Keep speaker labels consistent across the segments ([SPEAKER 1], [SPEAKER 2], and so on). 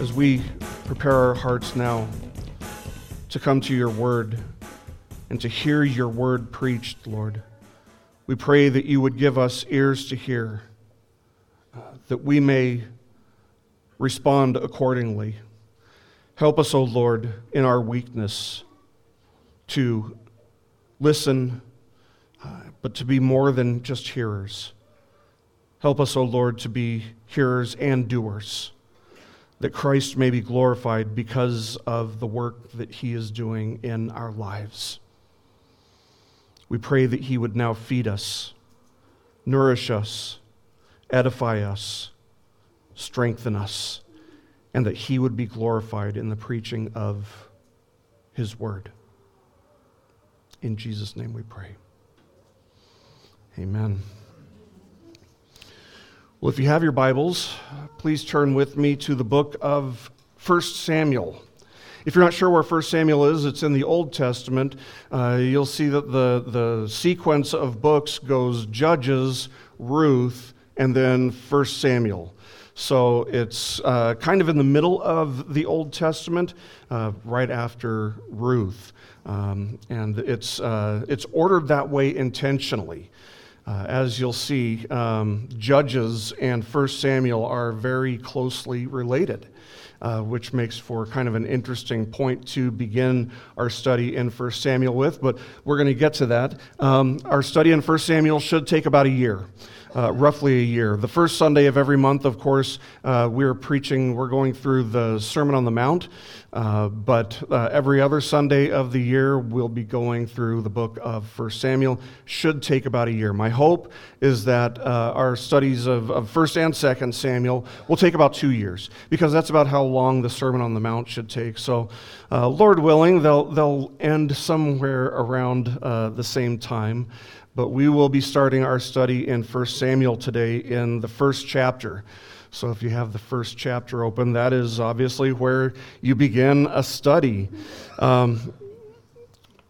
[SPEAKER 1] as we prepare our hearts now to come to your word and to hear your word preached, Lord, we pray that you would give us ears to hear, uh, that we may respond accordingly. Help us, O oh Lord, in our weakness to listen, uh, but to be more than just hearers. Help us, O oh Lord, to be hearers and doers, that Christ may be glorified because of the work that he is doing in our lives. We pray that he would now feed us, nourish us, edify us, strengthen us, and that he would be glorified in the preaching of his word. In Jesus' name we pray. Amen. Well, if you have your Bibles, please turn with me to the book of 1 Samuel. If you're not sure where 1 Samuel is, it's in the Old Testament. Uh, you'll see that the, the sequence of books goes Judges, Ruth, and then 1 Samuel. So it's uh, kind of in the middle of the Old Testament, uh, right after Ruth. Um, and it's, uh, it's ordered that way intentionally. Uh, as you'll see, um, Judges and 1 Samuel are very closely related, uh, which makes for kind of an interesting point to begin our study in 1 Samuel with, but we're going to get to that. Um, our study in 1 Samuel should take about a year uh, roughly a year. The first Sunday of every month, of course, uh, we're preaching, we're going through the Sermon on the Mount, uh, but uh, every other Sunday of the year, we'll be going through the book of 1 Samuel. Should take about a year. My hope is that uh, our studies of, of 1st and 2nd Samuel will take about two years, because that's about how long the Sermon on the Mount should take. So, uh, Lord willing, they'll, they'll end somewhere around the same time. But we will be starting our study in 1 Samuel today in the first chapter. So if you have the first chapter open, that is obviously where you begin a study. Um,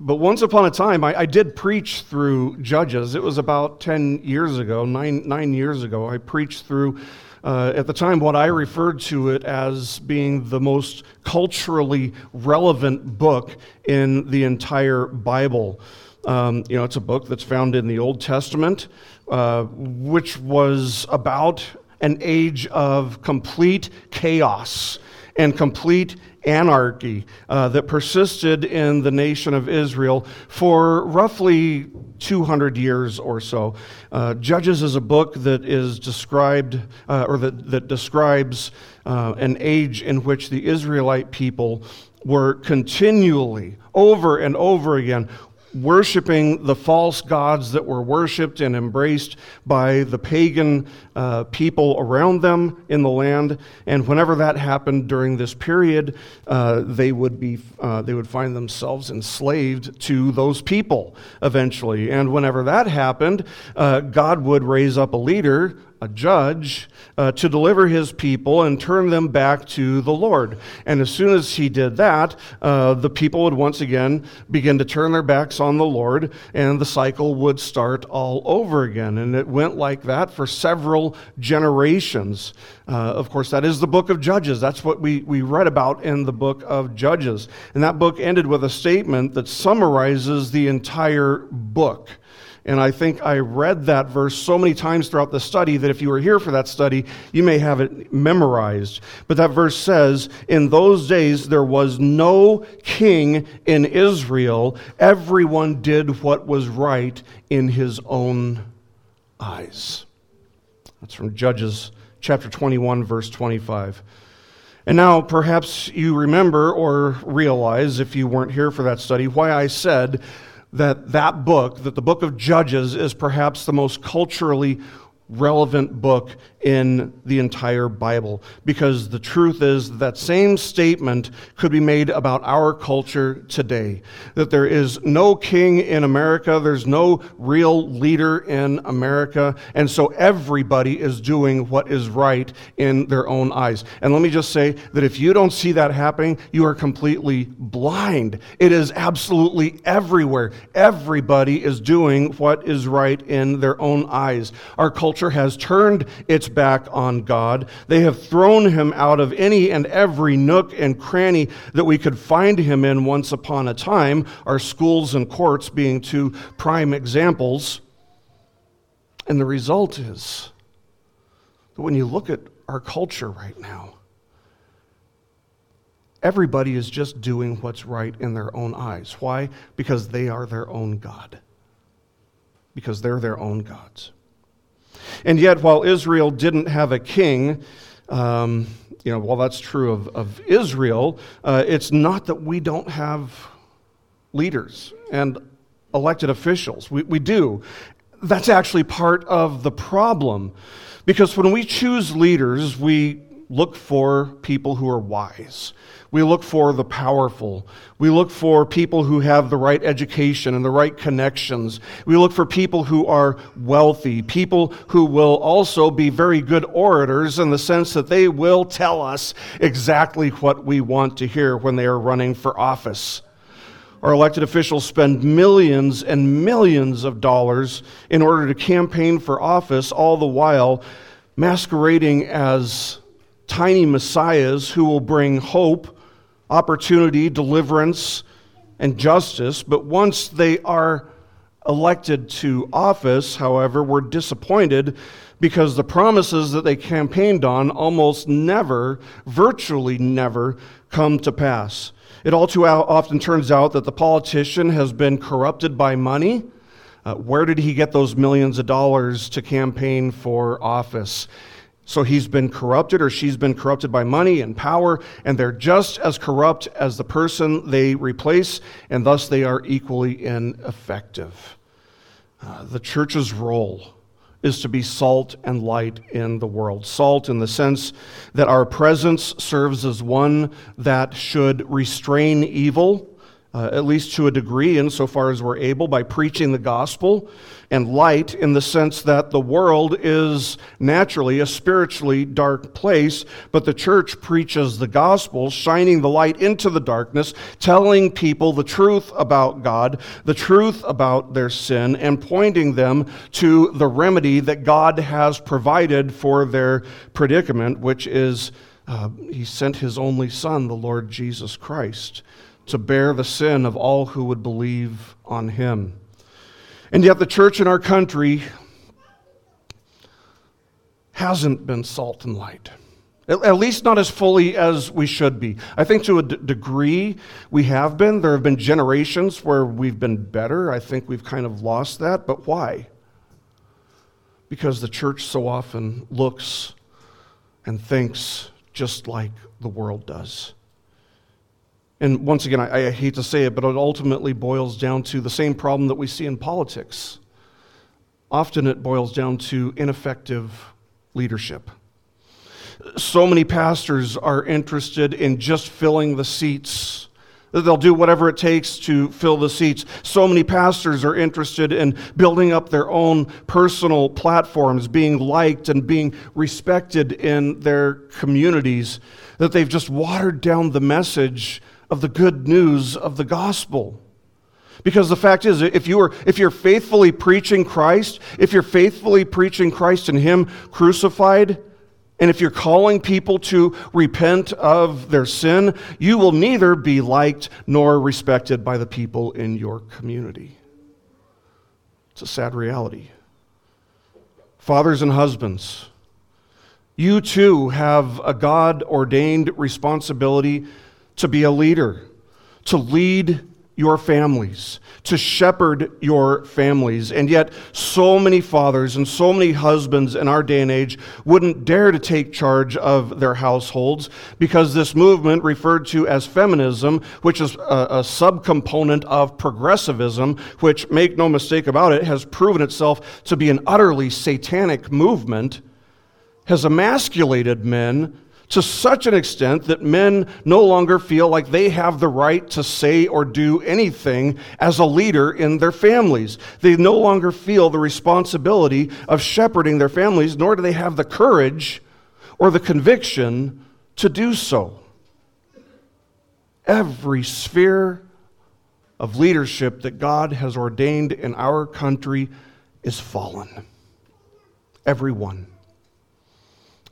[SPEAKER 1] but once upon a time, I, I, did preach through Judges. It was about 10 years ago, nine, nine years ago. I preached through, uh, at the time, what I referred to it as being the most culturally relevant book in the entire Bible. Um, you know, it's a book that's found in the Old Testament, uh, which was about an age of complete chaos and complete anarchy uh, that persisted in the nation of Israel for roughly 200 years or so. Uh, Judges is a book that is described, uh, or that, that describes uh, an age in which the Israelite people were continually, over and over again, worshiping the false gods that were worshiped and embraced by the pagan uh, people around them in the land. And whenever that happened during this period, uh, they, would be, uh, they would find themselves enslaved to those people eventually. And whenever that happened, uh, God would raise up a leader a judge uh, to deliver his people and turn them back to the Lord. And as soon as he did that, uh, the people would once again begin to turn their backs on the Lord, and the cycle would start all over again. And it went like that for several generations. Uh, of course, that is the book of Judges. That's what we, we read about in the book of Judges. And that book ended with a statement that summarizes the entire book. And I think I read that verse so many times throughout the study that if you were here for that study, you may have it memorized. But that verse says, In those days there was no king in Israel. Everyone did what was right in his own eyes. That's from Judges chapter 21, verse 25. And now, perhaps you remember or realize, if you weren't here for that study, why I said that that book, that the book of Judges, is perhaps the most culturally relevant book in the entire Bible. Because the truth is that same statement could be made about our culture today. That there is no king in America, there's no real leader in America, and so everybody is doing what is right in their own eyes. And let me just say that if you don't see that happening, you are completely blind. It is absolutely everywhere. Everybody is doing what is right in their own eyes. Our culture has turned its back on God. They have thrown him out of any and every nook and cranny that we could find him in once upon a time, our schools and courts being two prime examples. And the result is that when you look at our culture right now, everybody is just doing what's right in their own eyes. Why? Because they are their own God. Because they're their own gods. And yet, while Israel didn't have a king, um, you know, while that's true of, of Israel, uh, it's not that we don't have leaders and elected officials. We, we do. That's actually part of the problem. Because when we choose leaders, we look for people who are wise. We look for the powerful. We look for people who have the right education and the right connections. We look for people who are wealthy, people who will also be very good orators in the sense that they will tell us exactly what we want to hear when they are running for office. Our elected officials spend millions and millions of dollars in order to campaign for office, all the while masquerading as tiny messiahs who will bring hope opportunity, deliverance, and justice. But once they are elected to office, however, we're disappointed because the promises that they campaigned on almost never, virtually never, come to pass. It all too often turns out that the politician has been corrupted by money. Uh, where did he get those millions of dollars to campaign for office? So he's been corrupted or she's been corrupted by money and power, and they're just as corrupt as the person they replace, and thus they are equally ineffective. Uh, the church's role is to be salt and light in the world. Salt in the sense that our presence serves as one that should restrain evil uh, at least to a degree, insofar as we're able, by preaching the gospel, and light in the sense that the world is naturally a spiritually dark place, but the church preaches the gospel, shining the light into the darkness, telling people the truth about God, the truth about their sin, and pointing them to the remedy that God has provided for their predicament, which is uh, He sent His only Son, the Lord Jesus Christ to bear the sin of all who would believe on him. And yet, the church in our country hasn't been salt and light. At least not as fully as we should be. I think to a d- degree we have been. There have been generations where we've been better. I think we've kind of lost that. But why? Because the church so often looks and thinks just like the world does. And once again, I, I, hate to say it, but it ultimately boils down to the same problem that we see in politics. Often it boils down to ineffective leadership. So many pastors are interested in just filling the seats. They'll do whatever it takes to fill the seats. So many pastors are interested in building up their own personal platforms, being liked and being respected in their communities, that they've just watered down the message of the good news of the gospel. Because the fact is, if, you are, if you're faithfully preaching Christ, if you're faithfully preaching Christ and Him crucified, and if you're calling people to repent of their sin, you will neither be liked nor respected by the people in your community. It's a sad reality. Fathers and husbands, you too have a God ordained responsibility to be a leader, to lead your families, to shepherd your families. And yet, so many fathers and so many husbands in our day and age wouldn't dare to take charge of their households because this movement, referred to as feminism, which is a, a subcomponent of progressivism, which, make no mistake about it, has proven itself to be an utterly satanic movement, has emasculated men to such an extent that men no longer feel like they have the right to say or do anything as a leader in their families. They no longer feel the responsibility of shepherding their families, nor do they have the courage or the conviction to do so. Every sphere of leadership that God has ordained in our country is fallen. Everyone.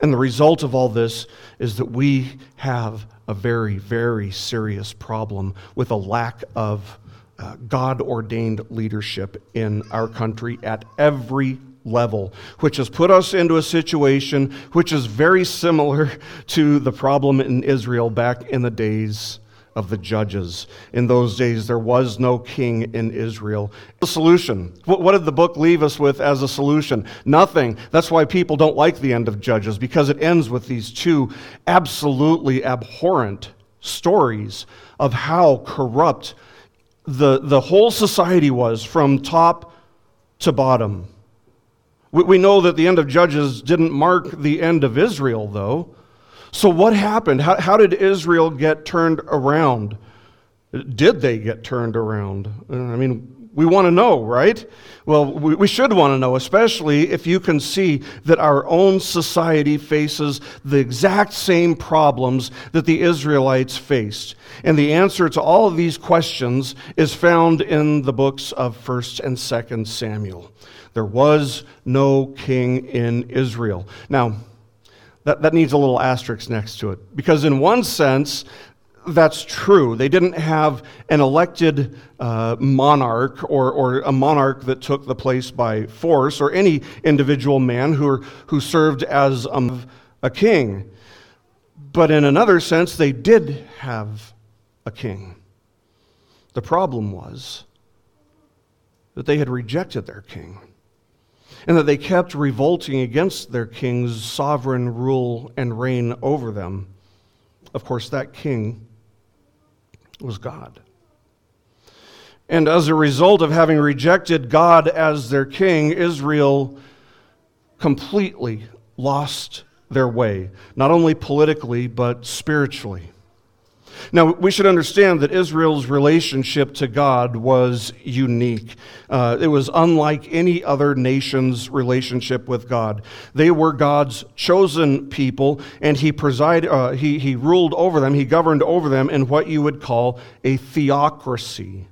[SPEAKER 1] And the result of all this is that we have a very, very serious problem with a lack of uh, God ordained leadership in our country at every level, which has put us into a situation which is very similar to the problem in Israel back in the days of the judges. In those days, there was no king in Israel. The solution. What did the book leave us with as a solution? Nothing. That's why people don't like the end of Judges, because it ends with these two absolutely abhorrent stories of how corrupt the, the whole society was from top to bottom. We, we know that the end of Judges didn't mark the end of Israel, though. So, what happened? How, how did Israel get turned around? Did they get turned around? Uh, I mean, we want to know, right? Well, we, we should want to know, especially if you can see that our own society faces the exact same problems that the Israelites faced. And the answer to all of these questions is found in the books of 1st and 2nd Samuel. There was no king in Israel. Now, that, that needs a little asterisk next to it. Because, in one sense, that's true. They didn't have an elected uh, monarch or, or a monarch that took the place by force or any individual man who, who served as a king. But in another sense, they did have a king. The problem was that they had rejected their king and that they kept revolting against their king's sovereign rule and reign over them. Of course, that king was God. And as a result of having rejected God as their king, Israel completely lost their way, not only politically, but spiritually. Now, we should understand that Israel's relationship to God was unique. Uh, it was unlike any other nation's relationship with God. They were God's chosen people, and he, preside, uh, he, he ruled over them, he governed over them in what you would call a theocracy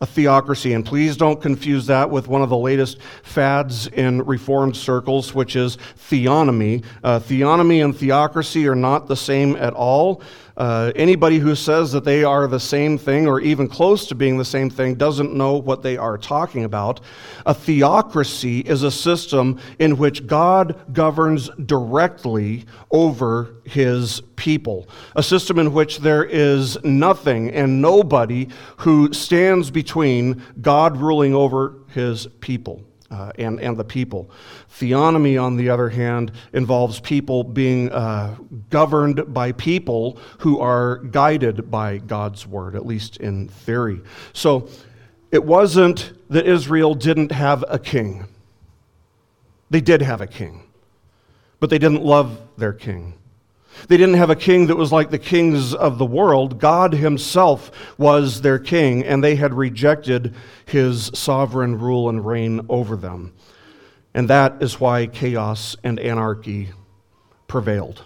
[SPEAKER 1] a theocracy. And please don't confuse that with one of the latest fads in Reformed circles, which is theonomy. Uh, theonomy and theocracy are not the same at all. Uh, anybody who says that they are the same thing or even close to being the same thing doesn't know what they are talking about. A theocracy is a system in which God governs directly over his people, a system in which there is nothing and nobody who stands between God ruling over his people uh, and, and the people. Theonomy, on the other hand, involves people being uh, governed by people who are guided by God's word, at least in theory. So it wasn't that Israel didn't have a king, they did have a king, but they didn't love their king. They didn't have a king that was like the kings of the world. God Himself was their king, and they had rejected His sovereign rule and reign over them. And that is why chaos and anarchy prevailed.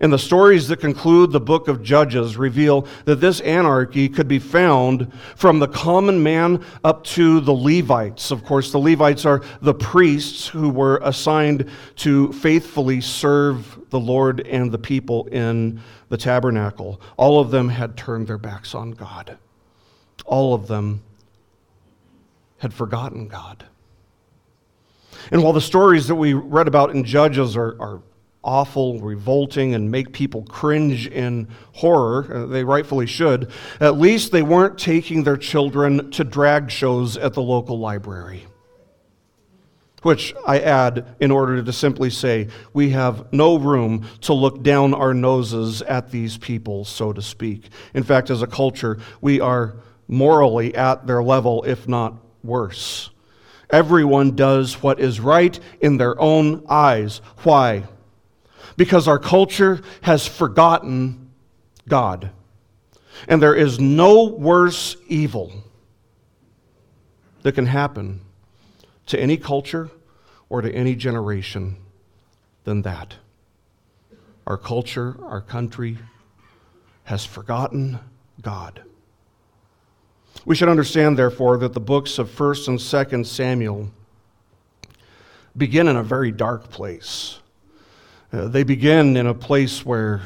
[SPEAKER 1] And the stories that conclude the book of Judges reveal that this anarchy could be found from the common man up to the Levites. Of course, the Levites are the priests who were assigned to faithfully serve the Lord and the people in the tabernacle. All of them had turned their backs on God, all of them had forgotten God. And while the stories that we read about in Judges are, are awful, revolting, and make people cringe in horror, uh, they rightfully should, at least they weren't taking their children to drag shows at the local library. Which I add in order to simply say, we have no room to look down our noses at these people, so to speak. In fact, as a culture, we are morally at their level, if not worse. Everyone does what is right in their own eyes. Why? Because our culture has forgotten God. And there is no worse evil that can happen to any culture or to any generation than that. Our culture, our country has forgotten God. We should understand, therefore, that the books of 1st and 2nd Samuel begin in a very dark place. Uh, they begin in a place where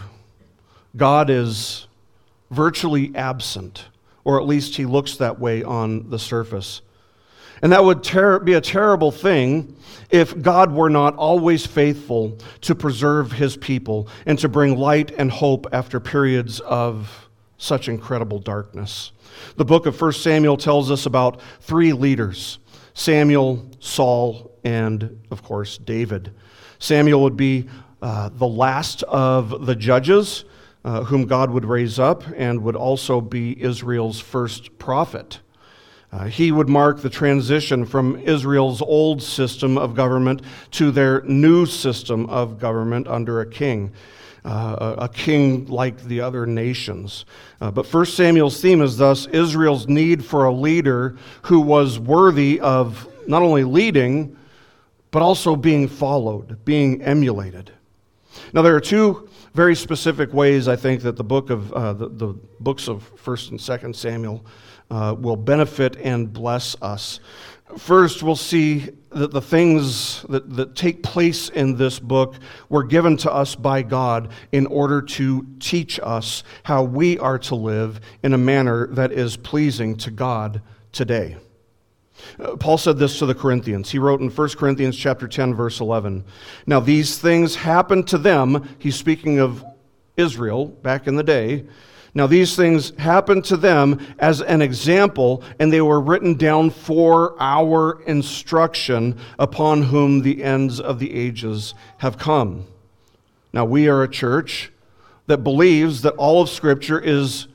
[SPEAKER 1] God is virtually absent, or at least he looks that way on the surface. And that would ter- be a terrible thing if God were not always faithful to preserve his people and to bring light and hope after periods of such incredible darkness. The book of 1 Samuel tells us about three leaders Samuel, Saul, and of course, David. Samuel would be uh, the last of the judges uh, whom God would raise up and would also be Israel's first prophet. Uh, he would mark the transition from Israel's old system of government to their new system of government under a king. Uh, a, king like the other nations. Uh, but 1 Samuel's theme is thus Israel's need for a leader who was worthy of not only leading, but also being followed, being emulated. Now, there are two very specific ways I think that the book of uh, the, the, books of First and Second Samuel uh, will benefit and bless us. First, we'll see that the things that, that take place in this book were given to us by God in order to teach us how we are to live in a manner that is pleasing to God today. Uh, Paul said this to the Corinthians. He wrote in 1 Corinthians chapter 10 verse 11. Now these things happened to them, he's speaking of Israel back in the day. Now these things happened to them as an example and they were written down for our instruction upon whom the ends of the ages have come. Now we are a church that believes that all of scripture is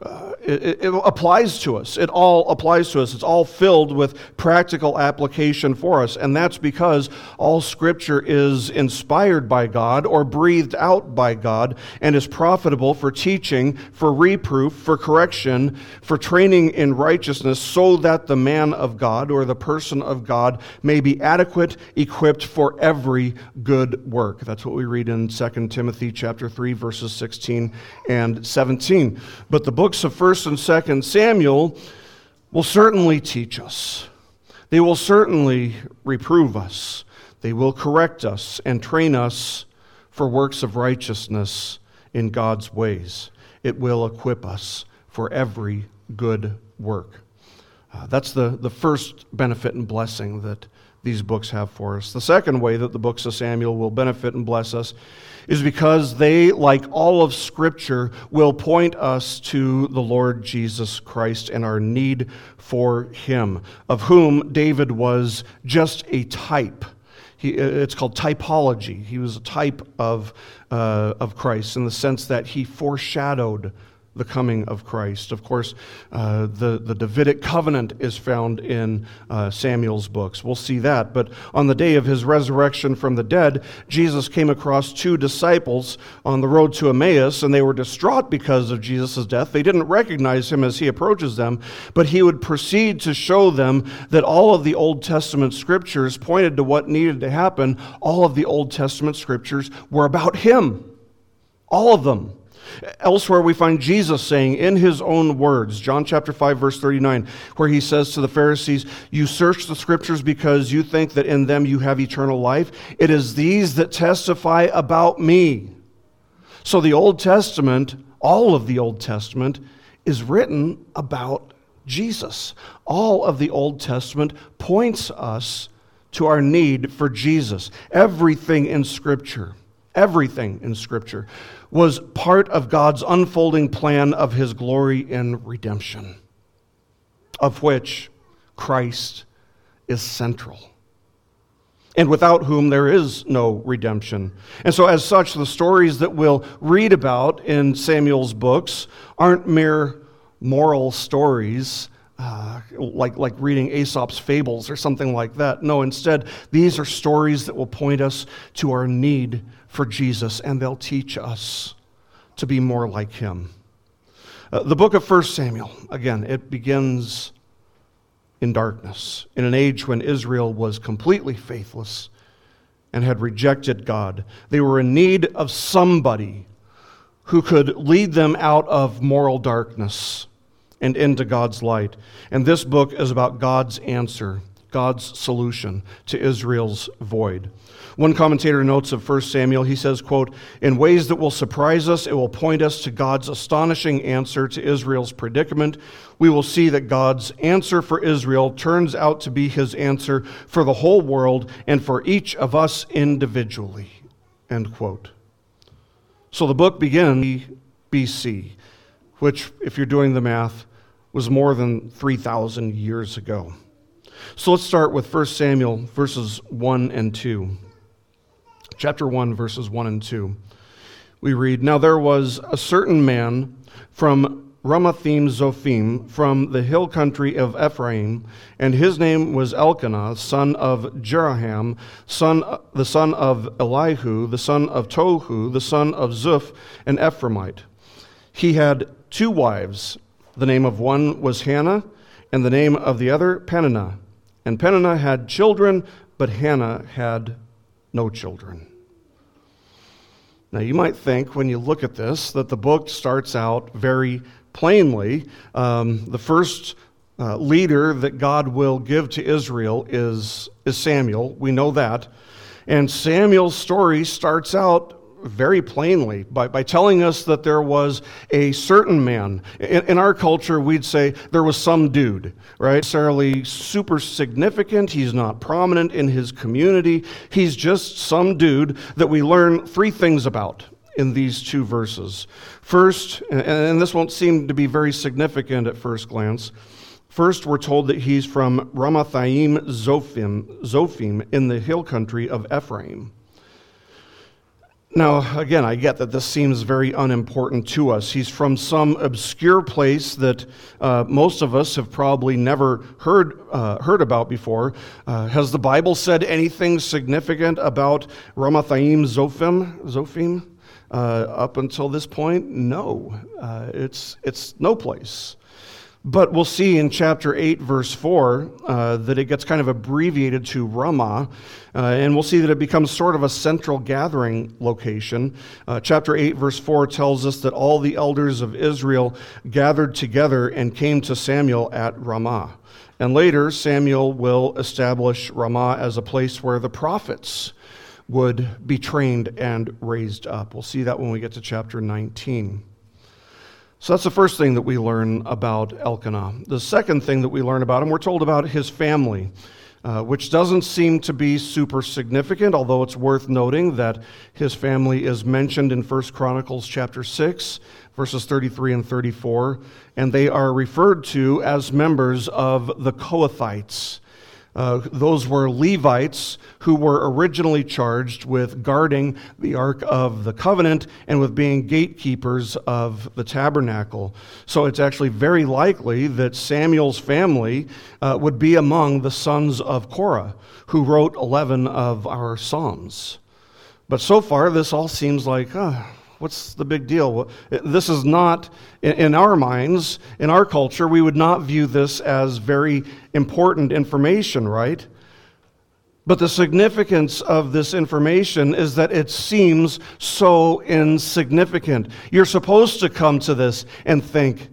[SPEAKER 1] uh, it, it, applies to us. It all applies to us. It's all filled with practical application for us. And that's because all Scripture is inspired by God or breathed out by God and is profitable for teaching, for reproof, for correction, for training in righteousness, so that the man of God or the person of God may be adequate, equipped for every good work. That's what we read in 2 Timothy chapter 3, verses 16 and 17. But the book books of 1st and 2nd Samuel will certainly teach us. They will certainly reprove us. They will correct us and train us for works of righteousness in God's ways. It will equip us for every good work. Uh, that's the, the first benefit and blessing that these books have for us. The second way that the books of Samuel will benefit and bless us is because they, like all of Scripture, will point us to the Lord Jesus Christ and our need for Him, of whom David was just a type. He, it's called typology. He was a type of, uh, of Christ in the sense that he foreshadowed the coming of Christ. Of course, uh, the, the Davidic covenant is found in uh, Samuel's books. We'll see that. But on the day of his resurrection from the dead, Jesus came across two disciples on the road to Emmaus, and they were distraught because of Jesus' death. They didn't recognize him as he approaches them, but he would proceed to show them that all of the Old Testament scriptures pointed to what needed to happen. All of the Old Testament scriptures were about him. All of them. Elsewhere, we find Jesus saying in his own words, John chapter 5, verse 39, where he says to the Pharisees, You search the scriptures because you think that in them you have eternal life. It is these that testify about me. So the Old Testament, all of the Old Testament, is written about Jesus. All of the Old Testament points us to our need for Jesus. Everything in Scripture, everything in Scripture was part of God's unfolding plan of his glory and redemption, of which Christ is central, and without whom there is no redemption. And so, as such, the stories that we'll read about in Samuel's books aren't mere moral stories. Uh, like, like reading Aesop's fables or something like that. No, instead, these are stories that will point us to our need for Jesus, and they'll teach us to be more like him. Uh, the book of 1 Samuel, again, it begins in darkness, in an age when Israel was completely faithless and had rejected God. They were in need of somebody who could lead them out of moral darkness and into God's light. And this book is about God's answer God's solution to Israel's void. One commentator notes of 1 Samuel, he says, quote, In ways that will surprise us, it will point us to God's astonishing answer to Israel's predicament. We will see that God's answer for Israel turns out to be his answer for the whole world and for each of us individually. End quote. So the book begins BC, which, if you're doing the math, was more than 3,000 years ago. So let's start with 1 Samuel verses 1 and 2 chapter 1, verses 1 and 2. We read Now there was a certain man from Ramathaim Zophim, from the hill country of Ephraim, and his name was Elkanah, son of Jeroham, son, the son of Elihu, the son of Tohu, the son of Zuph, an Ephraimite. He had two wives. The name of one was Hannah, and the name of the other Peninnah. And Peninnah had children, but Hannah had no children. Now, you might think when you look at this that the book starts out very plainly. Um, the first uh, leader that God will give to Israel is, is Samuel. We know that. And Samuel's story starts out very plainly by, by telling us that there was a certain man. In, in, our culture, we'd say there was some dude, right? Necessarily super significant. He's not prominent in his community. He's just some dude that we learn three things about in these two verses. First, and this won't seem to be very significant at first glance. First, we're told that he's from Ramathaim Zophim, Zophim in the hill country of Ephraim. Now, again, I get that this seems very unimportant to us. He's from some obscure place that uh, most of us have probably never heard, uh, heard about before. Uh, has the Bible said anything significant about Ramathaim Zophim? Zophim? Uh, up until this point, no. Uh, it's, it's no place. But we'll see in chapter 8, verse 4, uh, that it gets kind of abbreviated to Ramah, uh, and we'll see that it becomes sort of a central gathering location. Uh, chapter 8, verse 4 tells us that all the elders of Israel gathered together and came to Samuel at Ramah. And later, Samuel will establish Ramah as a place where the prophets would be trained and raised up. We'll see that when we get to chapter 19. So that's the first thing that we learn about Elkanah. The second thing that we learn about him, we're told about his family, uh, which doesn't seem to be super significant, although it's worth noting that his family is mentioned in 1 Chronicles chapter 6, verses 33 and 34, and they are referred to as members of the Kohathites. Uh, those were Levites who were originally charged with guarding the Ark of the Covenant and with being gatekeepers of the tabernacle. So it's actually very likely that Samuel's family uh, would be among the sons of Korah, who wrote 11 of our Psalms. But so far, this all seems like, uh, What's the big deal? This is not, in our minds, in our culture, we would not view this as very important information, right? But the significance of this information is that it seems so insignificant. You're supposed to come to this and think,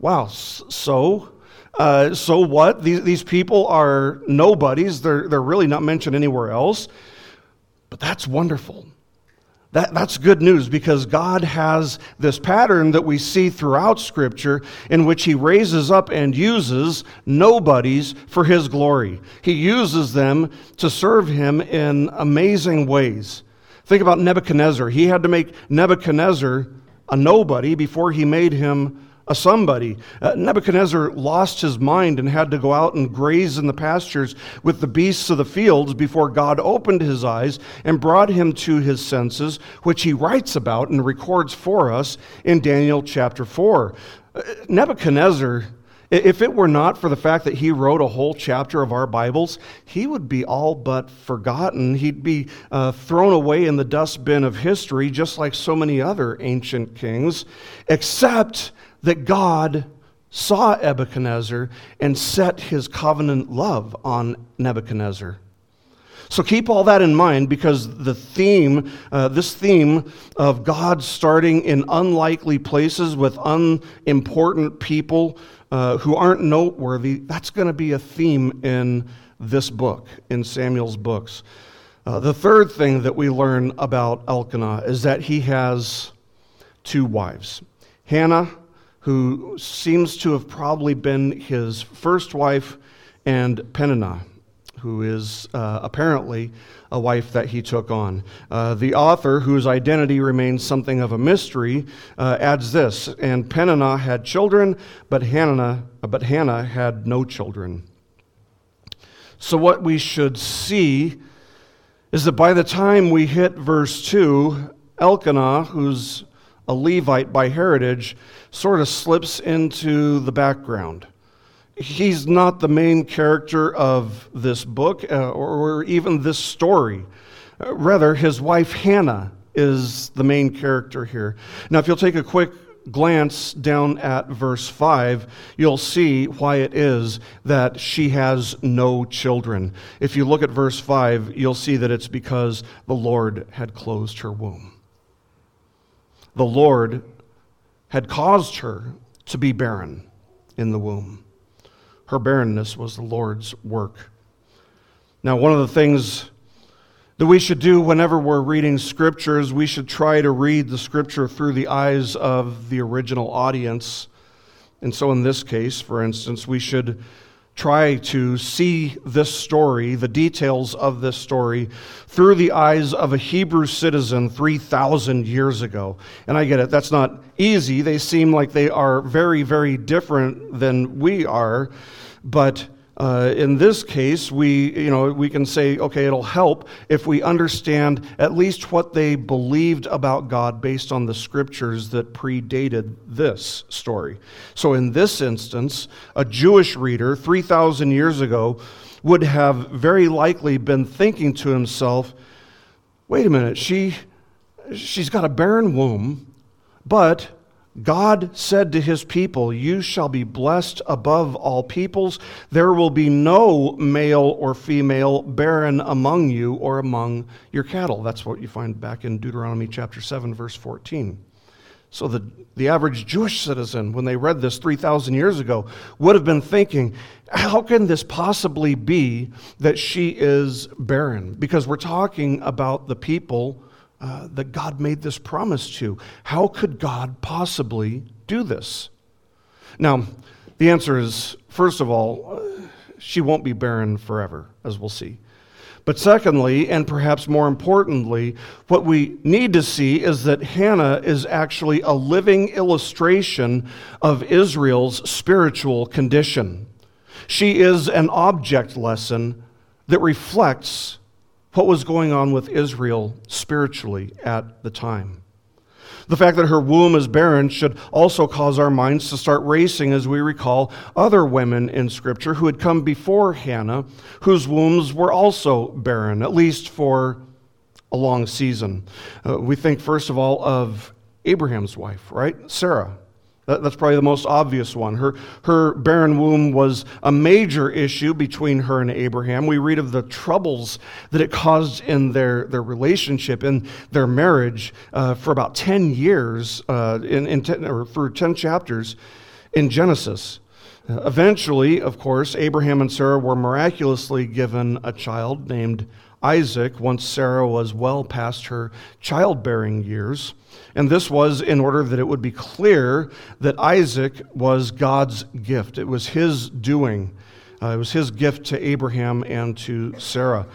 [SPEAKER 1] wow, so? Uh, so what? These, these people are nobodies. They're, they're really not mentioned anywhere else. But that's wonderful. That, that's good news because God has this pattern that we see throughout Scripture in which He raises up and uses nobodies for His glory. He uses them to serve Him in amazing ways. Think about Nebuchadnezzar. He had to make Nebuchadnezzar a nobody before He made him a somebody. Uh, Nebuchadnezzar lost his mind and had to go out and graze in the pastures with the beasts of the fields before God opened his eyes and brought him to his senses, which he writes about and records for us in Daniel chapter 4. Uh, Nebuchadnezzar. If it were not for the fact that he wrote a whole chapter of our Bibles, he would be all but forgotten. He'd be uh, thrown away in the dustbin of history, just like so many other ancient kings, except that God saw Nebuchadnezzar and set his covenant love on Nebuchadnezzar. So keep all that in mind because the theme, uh, this theme of God starting in unlikely places with unimportant people uh, who aren't noteworthy, that's going to be a theme in this book, in Samuel's books. Uh, the third thing that we learn about Elkanah is that he has two wives Hannah, who seems to have probably been his first wife, and Peninnah, who is uh, apparently a wife that he took on. Uh, the author, whose identity remains something of a mystery, uh, adds this: "And Peninnah had children, but Hannah, but Hannah had no children." So, what we should see is that by the time we hit verse 2, Elkanah, who's a Levite by heritage, sort of slips into the background. He's not the main character of this book uh, or even this story. Uh, rather, his wife Hannah is the main character here. Now, if you'll take a quick glance down at verse 5, you'll see why it is that she has no children. If you look at verse 5, you'll see that it's because the Lord had closed her womb. The Lord had caused her to be barren in the womb. Her barrenness was the Lord's work. Now, one of the things that we should do whenever we're reading scriptures, we should try to read the scripture through the eyes of the original audience. And so, in this case, for instance, we should try to see this story, the details of this story, through the eyes of a Hebrew citizen 3,000 years ago. And I get it, that's not easy. They seem like they are very, very different than we are. But uh, in this case, we, you know, we can say, okay, it'll help if we understand at least what they believed about God based on the scriptures that predated this story. So in this instance, a Jewish reader 3,000 years ago would have very likely been thinking to himself, wait a minute, she, she's got a barren womb, but God said to his people, You shall be blessed above all peoples. There will be no male or female barren among you or among your cattle. That's what you find back in Deuteronomy chapter 7, verse 14. So the, the average Jewish citizen, when they read this 3,000 years ago, would have been thinking, How can this possibly be that she is barren? Because we're talking about the people uh, that God made this promise to. How could God possibly do this? Now, the answer is first of all, she won't be barren forever, as we'll see. But secondly, and perhaps more importantly, what we need to see is that Hannah is actually a living illustration of Israel's spiritual condition. She is an object lesson that reflects what was going on with Israel spiritually at the time. The fact that her womb is barren should also cause our minds to start racing as we recall other women in Scripture who had come before Hannah, whose wombs were also barren, at least for a long season. Uh, we think, first of all, of Abraham's wife, right? Sarah. That, that's probably the most obvious one. Her, her barren womb was a major issue between her and Abraham. We read of the troubles that it caused in their, their relationship, in their marriage, uh, for about 10 years, uh, in, in ten, or for 10 chapters in Genesis. Eventually, of course, Abraham and Sarah were miraculously given a child named Isaac once Sarah was well past her childbearing years. And this was in order that it would be clear that Isaac was God's gift. It was his doing, uh, it was his gift to Abraham and to Sarah.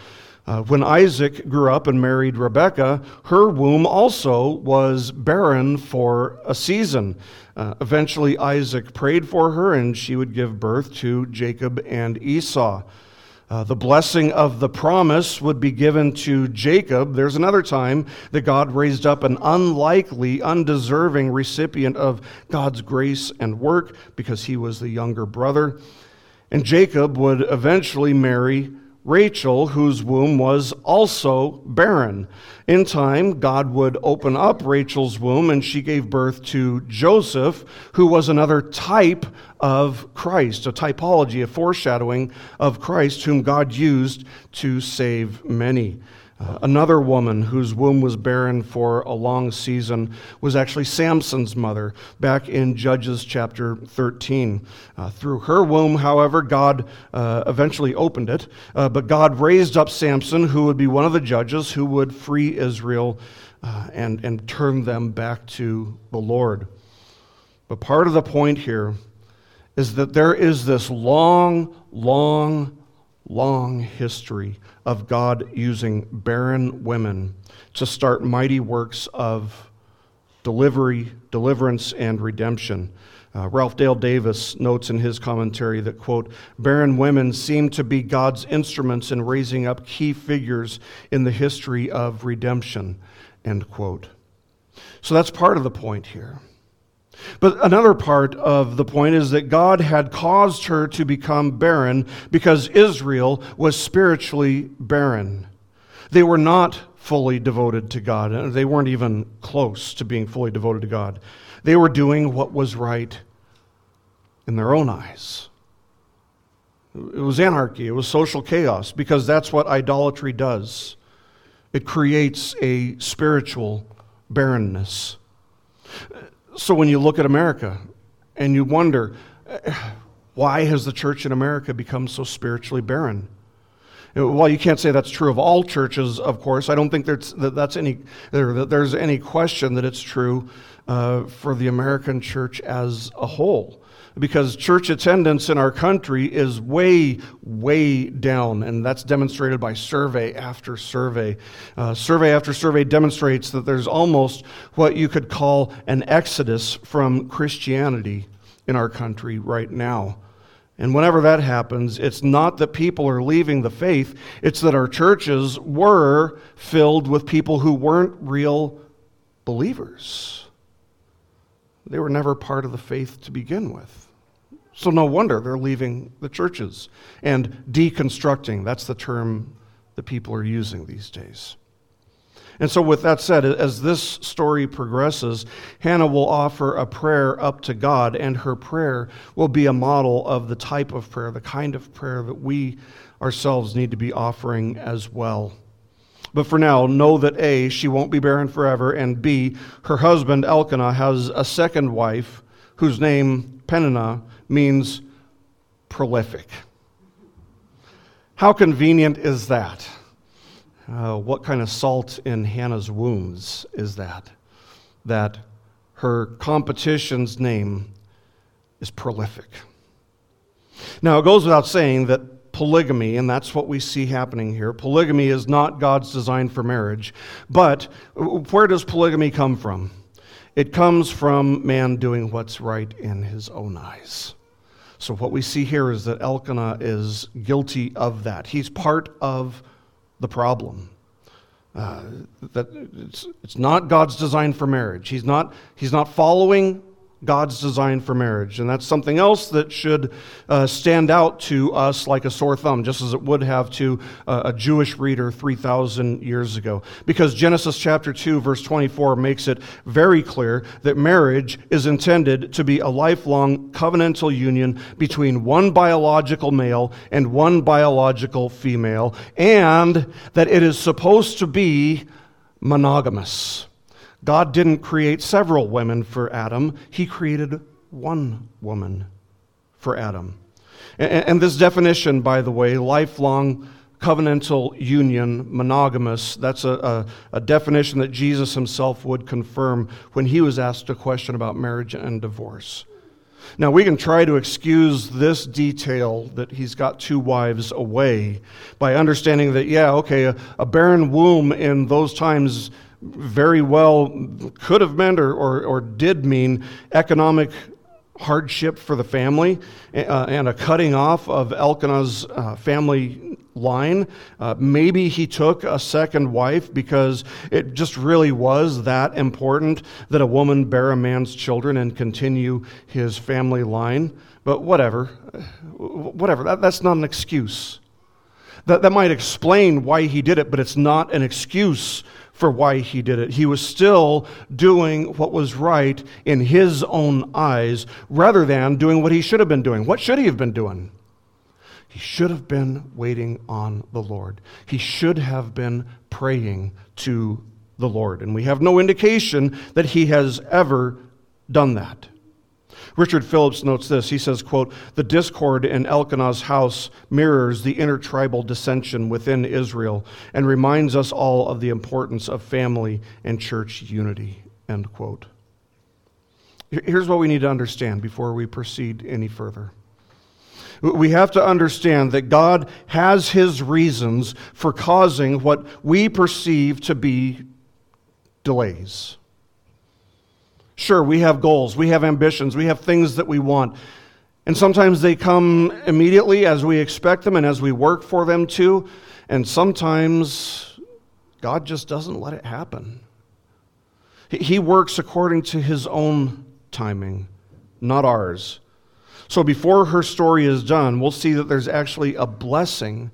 [SPEAKER 1] Uh, when Isaac grew up and married Rebekah, her womb also was barren for a season. Uh, eventually, Isaac prayed for her, and she would give birth to Jacob and Esau. Uh, the blessing of the promise would be given to Jacob. There's another time that God raised up an unlikely, undeserving recipient of God's grace and work because he was the younger brother. And Jacob would eventually marry Rachel, whose womb was also barren. In time, God would open up Rachel's womb, and she gave birth to Joseph, who was another type of Christ, a typology, a foreshadowing of Christ, whom God used to save many. Another woman whose womb was barren for a long season was actually Samson's mother back in Judges chapter 13. Uh, through her womb, however, God uh, eventually opened it, uh, but God raised up Samson, who would be one of the judges who would free Israel uh, and, and turn them back to the Lord. But part of the point here is that there is this long, long, long history of God using barren women to start mighty works of delivery, deliverance, and redemption. Uh, Ralph Dale Davis notes in his commentary that, quote, barren women seem to be God's instruments in raising up key figures in the history of redemption, end quote. So that's part of the point here. But another part of the point is that God had caused her to become barren because Israel was spiritually barren. They were not fully devoted to God. They weren't even close to being fully devoted to God. They were doing what was right in their own eyes. It was anarchy, it was social chaos, because that's what idolatry does. It creates a spiritual barrenness. So when you look at America and you wonder, why has the church in America become so spiritually barren? Well, you can't say that's true of all churches, of course. I don't think there's, that that's any, that there's any question that it's true uh, for the American church as a whole because church attendance in our country is way, way down, and that's demonstrated by survey after survey. Uh, survey after survey demonstrates that there's almost what you could call an exodus from Christianity in our country right now. And whenever that happens, it's not that people are leaving the faith, it's that our churches were filled with people who weren't real believers. They were never part of the faith to begin with. So, no wonder they're leaving the churches and deconstructing. That's the term that people are using these days. And so, with that said, as this story progresses, Hannah will offer a prayer up to God, and her prayer will be a model of the type of prayer, the kind of prayer that we ourselves need to be offering as well. But for now, know that A, she won't be barren forever, and B, her husband Elkanah has a second wife whose name, Peninnah, means prolific. How convenient is that? Uh, what kind of salt in Hannah's wounds is that? That her competition's name is prolific. Now, it goes without saying that polygamy, and that's what we see happening here, polygamy is not God's design for marriage. But where does polygamy come from? It comes from man doing what's right in his own eyes. So, what we see here is that Elkanah is guilty of that. He's part of the problem. Uh, that it's, it's not God's design for marriage. He's not, he's not following God's design for marriage. And that's something else that should uh, stand out to us like a sore thumb, just as it would have to uh, a Jewish reader 3,000 years ago. Because Genesis chapter 2, verse 24 makes it very clear that marriage is intended to be a lifelong covenantal union between one biological male and one biological female, and that it is supposed to be monogamous. God didn't create several women for Adam, He created one woman for Adam. And, this definition, by the way, lifelong covenantal union, monogamous, that's a, a, a, definition that Jesus himself would confirm when he was asked a question about marriage and divorce. Now, we can try to excuse this detail that he's got two wives away by understanding that, yeah, okay, a, a barren womb in those times very well could have meant or, or, or did mean economic hardship for the family uh, and a cutting off of Elkanah's uh, family line. Uh, maybe he took a second wife because it just really was that important that a woman bear a man's children and continue his family line. But whatever, whatever, that, that's not an excuse. That, that might explain why he did it, but it's not an excuse for why he did it. He was still doing what was right in his own eyes rather than doing what he should have been doing. What should he have been doing? He should have been waiting on the Lord. He should have been praying to the Lord. And we have no indication that he has ever done that. Richard Phillips notes this. He says, quote, The discord in Elkanah's house mirrors the intertribal dissension within Israel and reminds us all of the importance of family and church unity, end quote. Here's what we need to understand before we proceed any further. We have to understand that God has his reasons for causing what we perceive to be delays. Sure, we have goals, we have ambitions, we have things that we want. And sometimes they come immediately as we expect them and as we work for them too. And sometimes God just doesn't let it happen. He works according to his own timing, not ours. So before her story is done, we'll see that there's actually a blessing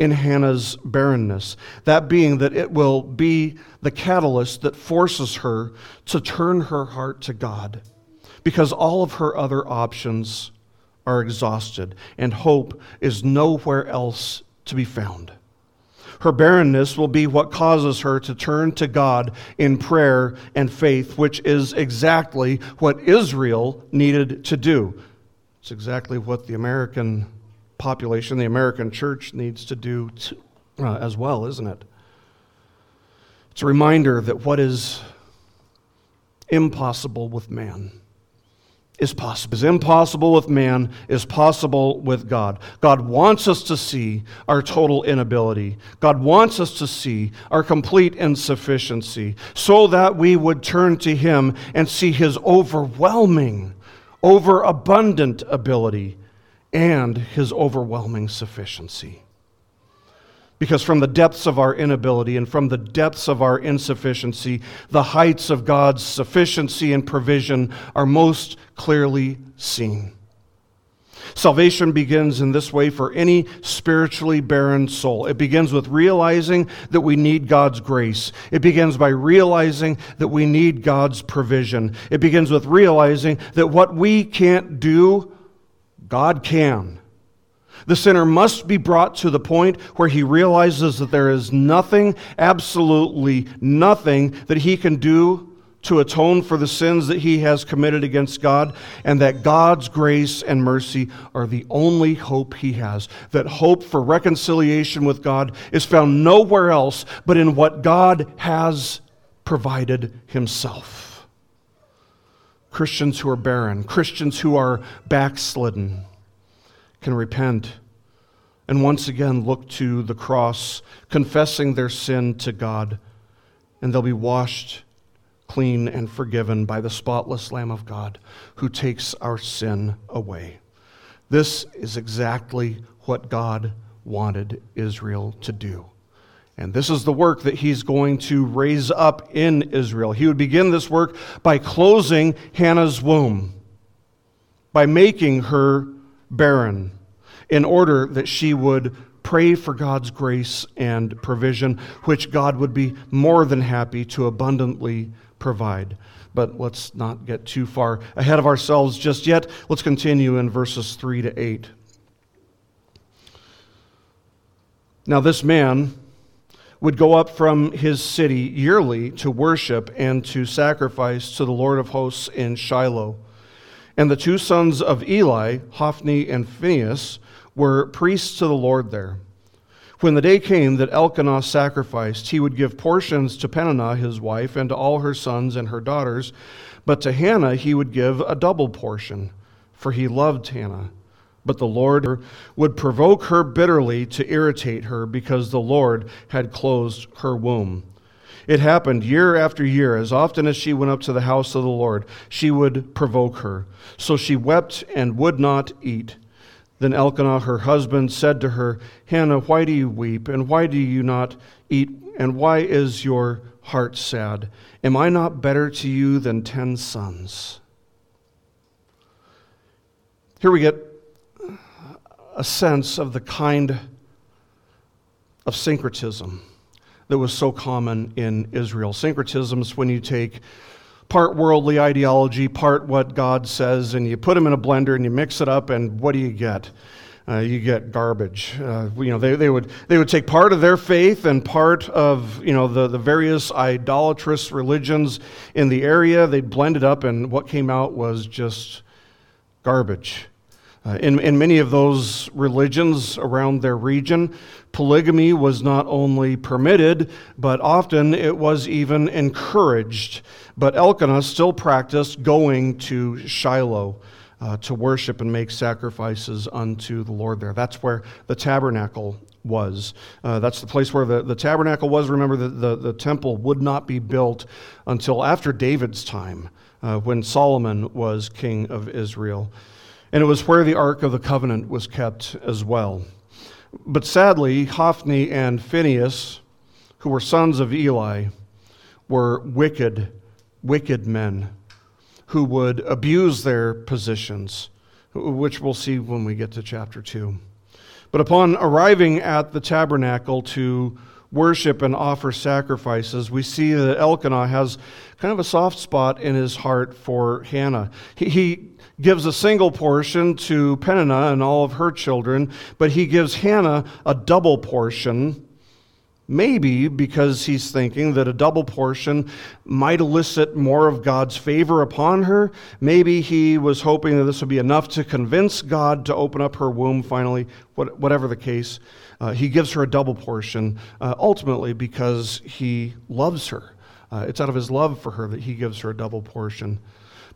[SPEAKER 1] in Hannah's barrenness. That being that it will be the catalyst that forces her to turn her heart to God because all of her other options are exhausted and hope is nowhere else to be found. Her barrenness will be what causes her to turn to God in prayer and faith, which is exactly what Israel needed to do. It's exactly what the American population, the American church, needs to do uh, as well, isn't it? It's a reminder that what is impossible with man is possible. Is impossible with man is possible with God. God wants us to see our total inability. God wants us to see our complete insufficiency so that we would turn to him and see his overwhelming, overabundant ability and his overwhelming sufficiency. Because from the depths of our inability and from the depths of our insufficiency, the heights of God's sufficiency and provision are most clearly seen. Salvation begins in this way for any spiritually barren soul. It begins with realizing that we need God's grace. It begins by realizing that we need God's provision. It begins with realizing that what we can't do, God can. The sinner must be brought to the point where he realizes that there is nothing, absolutely nothing, that he can do to atone for the sins that he has committed against God, and that God's grace and mercy are the only hope he has. That hope for reconciliation with God is found nowhere else but in what God has provided himself. Christians who are barren, Christians who are backslidden, can repent and once again look to the cross, confessing their sin to God, and they'll be washed clean and forgiven by the spotless Lamb of God who takes our sin away. This is exactly what God wanted Israel to do. And this is the work that he's going to raise up in Israel. He would begin this work by closing Hannah's womb, by making her barren in order that she would pray for God's grace and provision, which God would be more than happy to abundantly provide. But let's not get too far ahead of ourselves just yet. Let's continue in verses 3 to 8. Now, this man would go up from his city yearly to worship and to sacrifice to the Lord of hosts in Shiloh. And the two sons of Eli, Hophni and Phinehas, were priests to the Lord there. When the day came that Elkanah sacrificed, he would give portions to Peninnah his wife and to all her sons and her daughters, but to Hannah he would give a double portion, for he loved Hannah. But the Lord would provoke her bitterly to irritate her because the Lord had closed her womb. It happened year after year, as often as she went up to the house of the Lord, she would provoke her. So she wept and would not eat. Then Elkanah, her husband, said to her, Hannah, why do you weep? And why do you not eat? And why is your heart sad? Am I not better to you than ten sons? Here we get a sense of the kind of syncretism that was so common in Israel. Syncretism is when you take part worldly ideology, part what God says, and you put them in a blender and you mix it up, and what do you get? uh, you get garbage. Uh, you know, they, they, would, they would take part of their faith and part of, you know, the, the various idolatrous religions in the area. They'd blend it up, and what came out was just garbage. Uh, in, in many of those religions around their region, polygamy was not only permitted, but often it was even encouraged. But Elkanah still practiced going to Shiloh uh, to worship and make sacrifices unto the Lord there. That's where the tabernacle was. Uh, that's the place where the, the tabernacle was. Remember, the, the, the temple would not be built until after David's time, uh, when Solomon was king of Israel. And it was where the Ark of the Covenant was kept as well. But sadly, Hophni and Phinehas, who were sons of Eli, were wicked, wicked men who would abuse their positions, which we'll see when we get to chapter 2. But upon arriving at the tabernacle to worship and offer sacrifices, we see that Elkanah has kind of a soft spot in his heart for Hannah. He, he gives a single portion to Peninnah and all of her children, but he gives Hannah a double portion Maybe because he's thinking that a double portion might elicit more of God's favor upon her. Maybe he was hoping that this would be enough to convince God to open up her womb finally, whatever the case. Uh, he gives her a double portion, uh, ultimately because he loves her. Uh, it's out of his love for her that he gives her a double portion.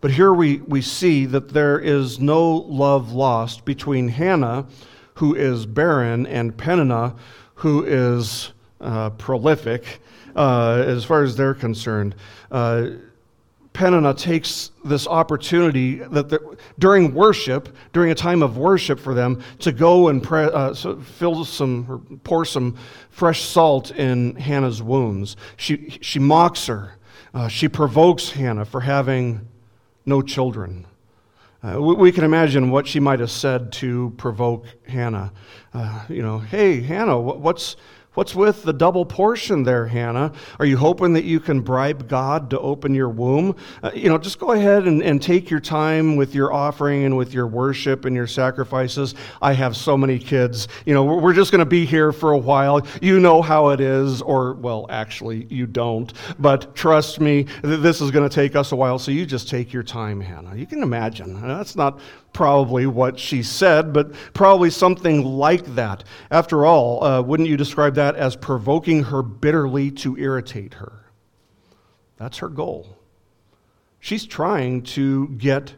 [SPEAKER 1] But here we, we see that there is no love lost between Hannah, who is barren, and Peninnah, who is uh, prolific uh, as far as they're concerned. Uh, Peninnah takes this opportunity that during worship, during a time of worship for them, to go and pre- uh, so fill some, or pour some fresh salt in Hannah's wounds. She, she mocks her. Uh, she provokes Hannah for having no children. Uh, we, we, can imagine what she might have said to provoke Hannah. Uh, you know, hey, Hannah, what's, What's with the double portion there, Hannah? Are you hoping that you can bribe God to open your womb? Uh, you know, just go ahead and, and take your time with your offering and with your worship and your sacrifices. I have so many kids. You know, we're, we're just going to be here for a while. You know how it is, or, well, actually, you don't. But trust me, this is going to take us a while, so you just take your time, Hannah. You can imagine. That's not probably what she said, but probably something like that. After all, uh, wouldn't you describe that as provoking her bitterly to irritate her? That's her goal. She's trying to get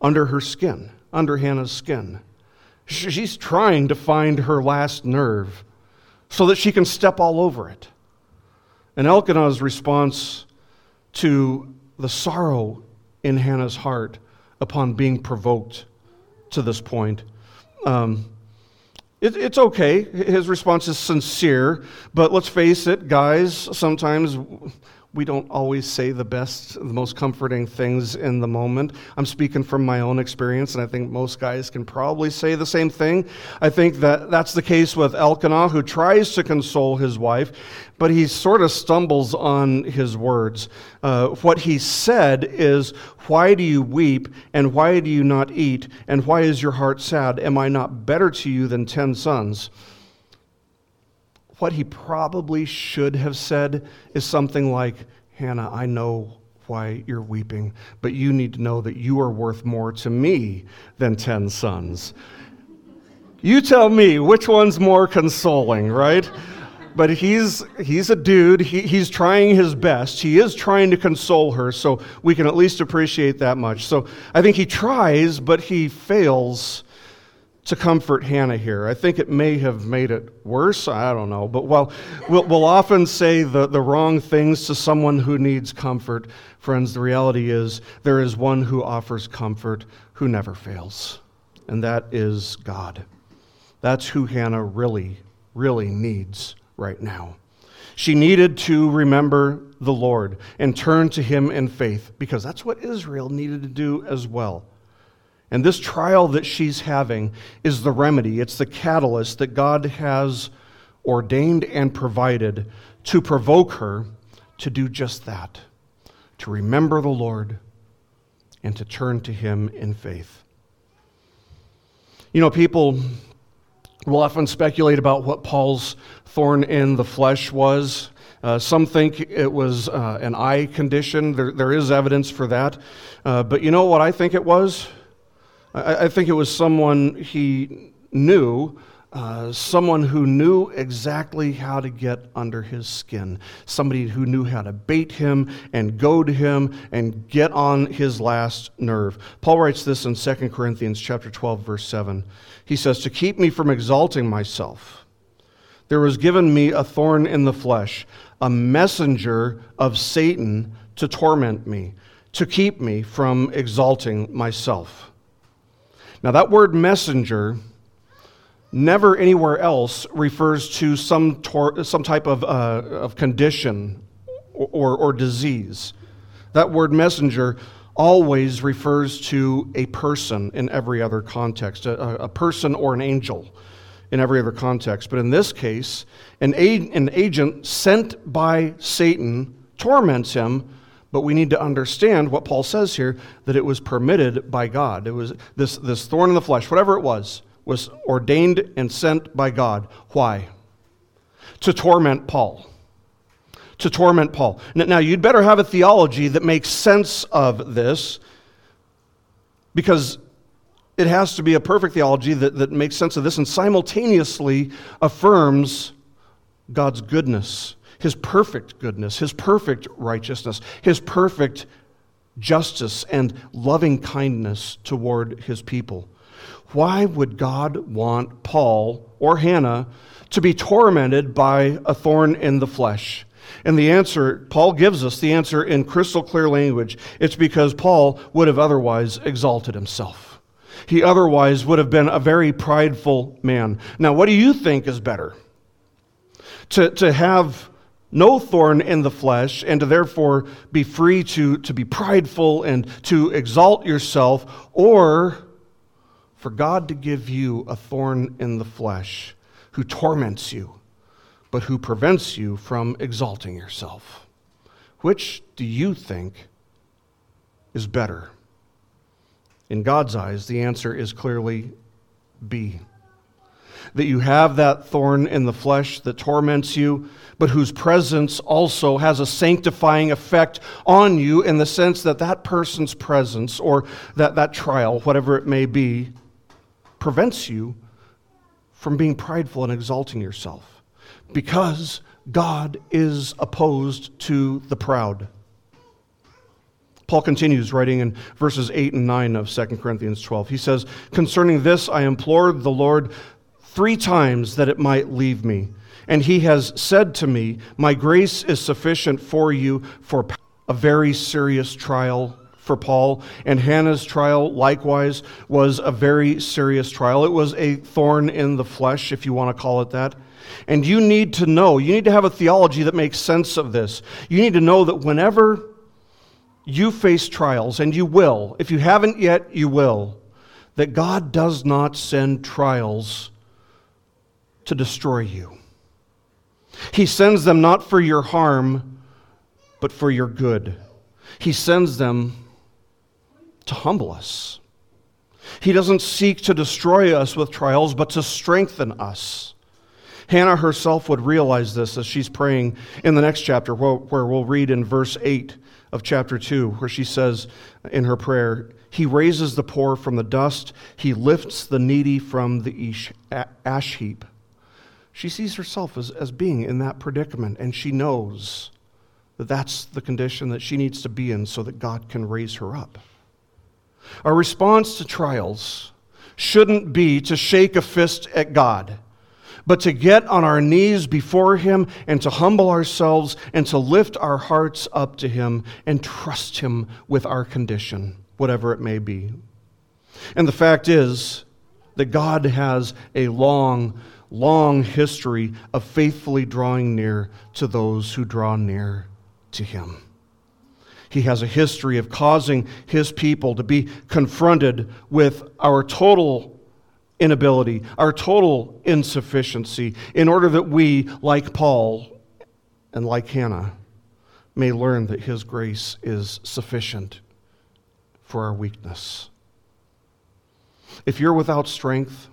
[SPEAKER 1] under her skin, under Hannah's skin. She's trying to find her last nerve so that she can step all over it. And Elkanah's response to the sorrow in Hannah's heart upon being provoked to this point. Um, it, it's okay. His response is sincere, but let's face it, guys, sometimes we don't always say the best, the most comforting things in the moment. I'm speaking from my own experience, and I think most guys can probably say the same thing. I think that that's the case with Elkanah, who tries to console his wife, but he sort of stumbles on his words. Uh, what he said is, Why do you weep, and why do you not eat, and why is your heart sad? Am I not better to you than ten sons? What he probably should have said is something like, Hannah, I know why you're weeping, but you need to know that you are worth more to me than 10 sons. You tell me which one's more consoling, right? But he's, he's a dude. He, he's trying his best. He is trying to console her, so we can at least appreciate that much. So I think he tries, but he fails to comfort Hannah here. I think it may have made it worse. I don't know. But while we'll, we'll often say the, the wrong things to someone who needs comfort, friends, the reality is there is one who offers comfort who never fails, and that is God. That's who Hannah really, really needs right now. She needed to remember the Lord and turn to Him in faith because that's what Israel needed to do as well. And this trial that she's having is the remedy, it's the catalyst that God has ordained and provided to provoke her to do just that to remember the Lord and to turn to Him in faith. You know, people will often speculate about what Paul's thorn in the flesh was. Uh, some think it was uh, an eye condition. There, there is evidence for that. Uh, but you know what I think it was? I, I think it was someone he knew uh, someone who knew exactly how to get under his skin, somebody who knew how to bait him and goad him and get on his last nerve. Paul writes this in 2 Corinthians chapter 12 verse 7. He says, "To keep me from exalting myself, there was given me a thorn in the flesh, a messenger of Satan to torment me, to keep me from exalting myself." Now that word messenger never anywhere else refers to some, tor- some type of, uh, of condition or, or, or disease. That word messenger always refers to a person in every other context, a, a person or an angel in every other context. But in this case, an, a- an agent sent by Satan torments him, but we need to understand what Paul says here that it was permitted by God. It was this, this thorn in the flesh, whatever it was, was ordained and sent by God. Why? To torment Paul. To torment Paul. Now, you'd better have a theology that makes sense of this because it has to be a perfect theology that, that makes sense of this and simultaneously affirms God's goodness, His perfect goodness, His perfect righteousness, His perfect justice and loving kindness toward His people. Why would God want Paul or Hannah to be tormented by a thorn in the flesh? And the answer, Paul gives us the answer in crystal clear language. It's because Paul would have otherwise exalted himself. He otherwise would have been a very prideful man. Now, what do you think is better? To, to have no thorn in the flesh and to therefore be free to, to be prideful and to exalt yourself, or for God to give you a thorn in the flesh who torments you, but who prevents you from exalting yourself. Which do you think is better? In God's eyes, the answer is clearly B. That you have that thorn in the flesh that torments you, but whose presence also has a sanctifying effect on you in the sense that that person's presence or that, that trial, whatever it may be, prevents you from being prideful and exalting yourself because God is opposed to the proud. Paul continues writing in verses 8 and 9 of 2 Corinthians 12. He says, Concerning this I implored the Lord three times that it might leave me. And he has said to me, My grace is sufficient for you for a very serious trial for Paul, and Hannah's trial likewise was a very serious trial. It was a thorn in the flesh, if you want to call it that. And you need to know, you need to have a theology that makes sense of this. You need to know that whenever you face trials, and you will, if you haven't yet, you will, that God does not send trials to destroy you. He sends them not for your harm, but for your good. He sends them to humble us. He doesn't seek to destroy us with trials, but to strengthen us. Hannah herself would realize this as she's praying in the next chapter, where we'll read in verse 8 of chapter 2, where she says in her prayer, He raises the poor from the dust, He lifts the needy from the ash heap. She sees herself as, as being in that predicament, and she knows that that's the condition that she needs to be in so that God can raise her up. Our response to trials shouldn't be to shake a fist at God, but to get on our knees before Him and to humble ourselves and to lift our hearts up to Him and trust Him with our condition, whatever it may be. And the fact is that God has a long, long history of faithfully drawing near to those who draw near to Him. He has a history of causing his people to be confronted with our total inability, our total insufficiency, in order that we, like Paul and like Hannah, may learn that his grace is sufficient for our weakness. If you're without strength,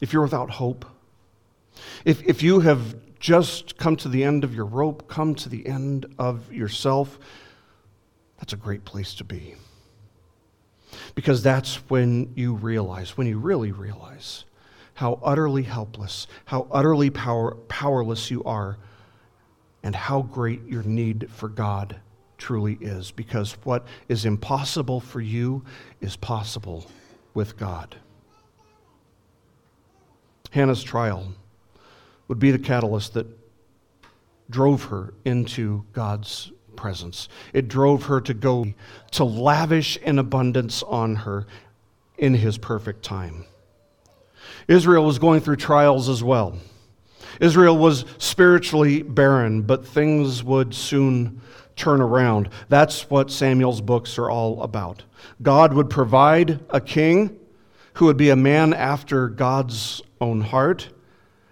[SPEAKER 1] if you're without hope, if, if you have just come to the end of your rope, come to the end of yourself, that's a great place to be. Because that's when you realize, when you really realize, how utterly helpless, how utterly power, powerless you are, and how great your need for God truly is. Because what is impossible for you is possible with God. Hannah's trial would be the catalyst that drove her into God's presence. It drove her to go to lavish in abundance on her in his perfect time. Israel was going through trials as well. Israel was spiritually barren, but things would soon turn around. That's what Samuel's books are all about. God would provide a king who would be a man after God's own heart,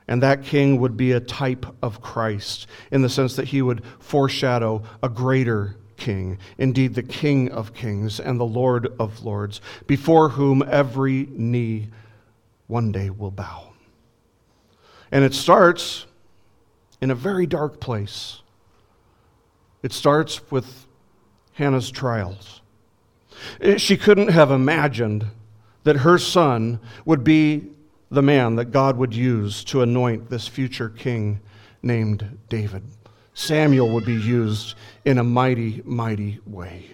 [SPEAKER 1] and that king would be a type of Christ in the sense that he would foreshadow a greater king, indeed, the King of kings and the Lord of lords, before whom every knee one day will bow. And it starts in a very dark place. It starts with Hannah's trials. She couldn't have imagined that her son would be the man that God would use to anoint this future king named David. Samuel would be used in a mighty, mighty way.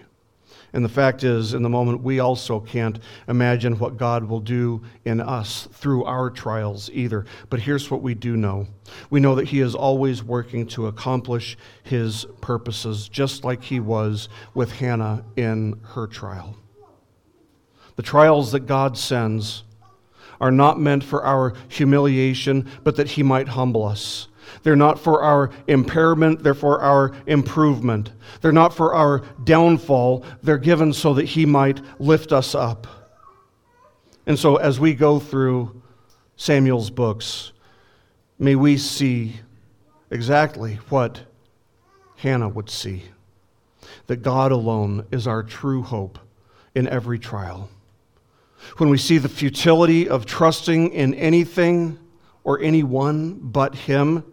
[SPEAKER 1] And the fact is, in the moment, we also can't imagine what God will do in us through our trials either. But here's what we do know we know that He is always working to accomplish His purposes, just like He was with Hannah in her trial. The trials that God sends are not meant for our humiliation, but that He might humble us. They're not for our impairment, they're for our improvement. They're not for our downfall, they're given so that He might lift us up. And so, as we go through Samuel's books, may we see exactly what Hannah would see that God alone is our true hope in every trial when we see the futility of trusting in anything or anyone but Him,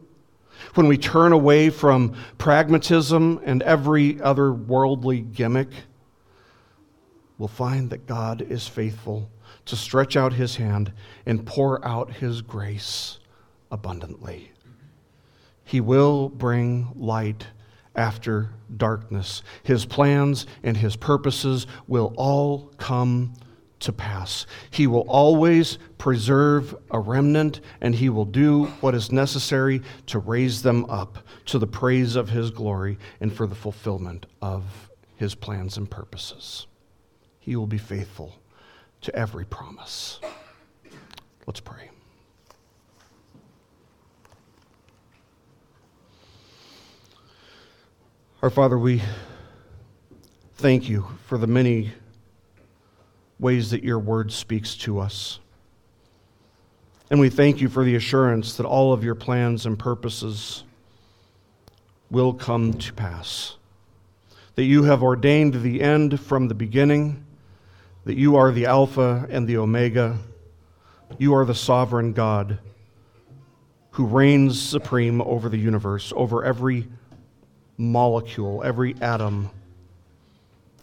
[SPEAKER 1] when we turn away from pragmatism and every other worldly gimmick, we'll find that God is faithful to stretch out His hand and pour out His grace abundantly. He will bring light after darkness. His plans and His purposes will all come to pass. He will always preserve a remnant, and he will do what is necessary to raise them up to the praise of his glory and for the fulfillment of his plans and purposes. He will be faithful to every promise. Let's pray. Our Father, we thank you for the many ways that your word speaks to us. And we thank you for the assurance that all of your plans and purposes will come to pass. That you have ordained the end from the beginning, that you are the Alpha and the Omega. You are the sovereign God who reigns supreme over the universe, over every molecule, every atom,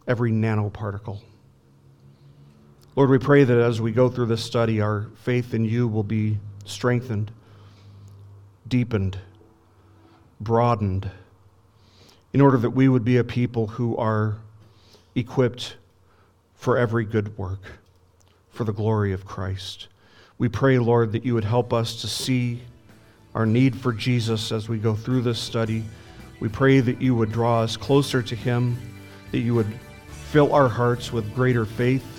[SPEAKER 1] every nanoparticle. Lord, we pray that as we go through this study, our faith in you will be strengthened, deepened, broadened, in order that we would be a people who are equipped for every good work, for the glory of Christ. We pray, Lord, that you would help us to see our need for Jesus as we go through this study. We pray that you would draw us closer to him, that you would fill our hearts with greater faith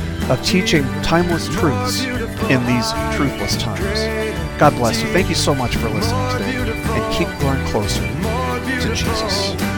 [SPEAKER 2] of teaching timeless truths in these truthless times. God bless you. Thank you so much for listening today, and keep growing closer to Jesus.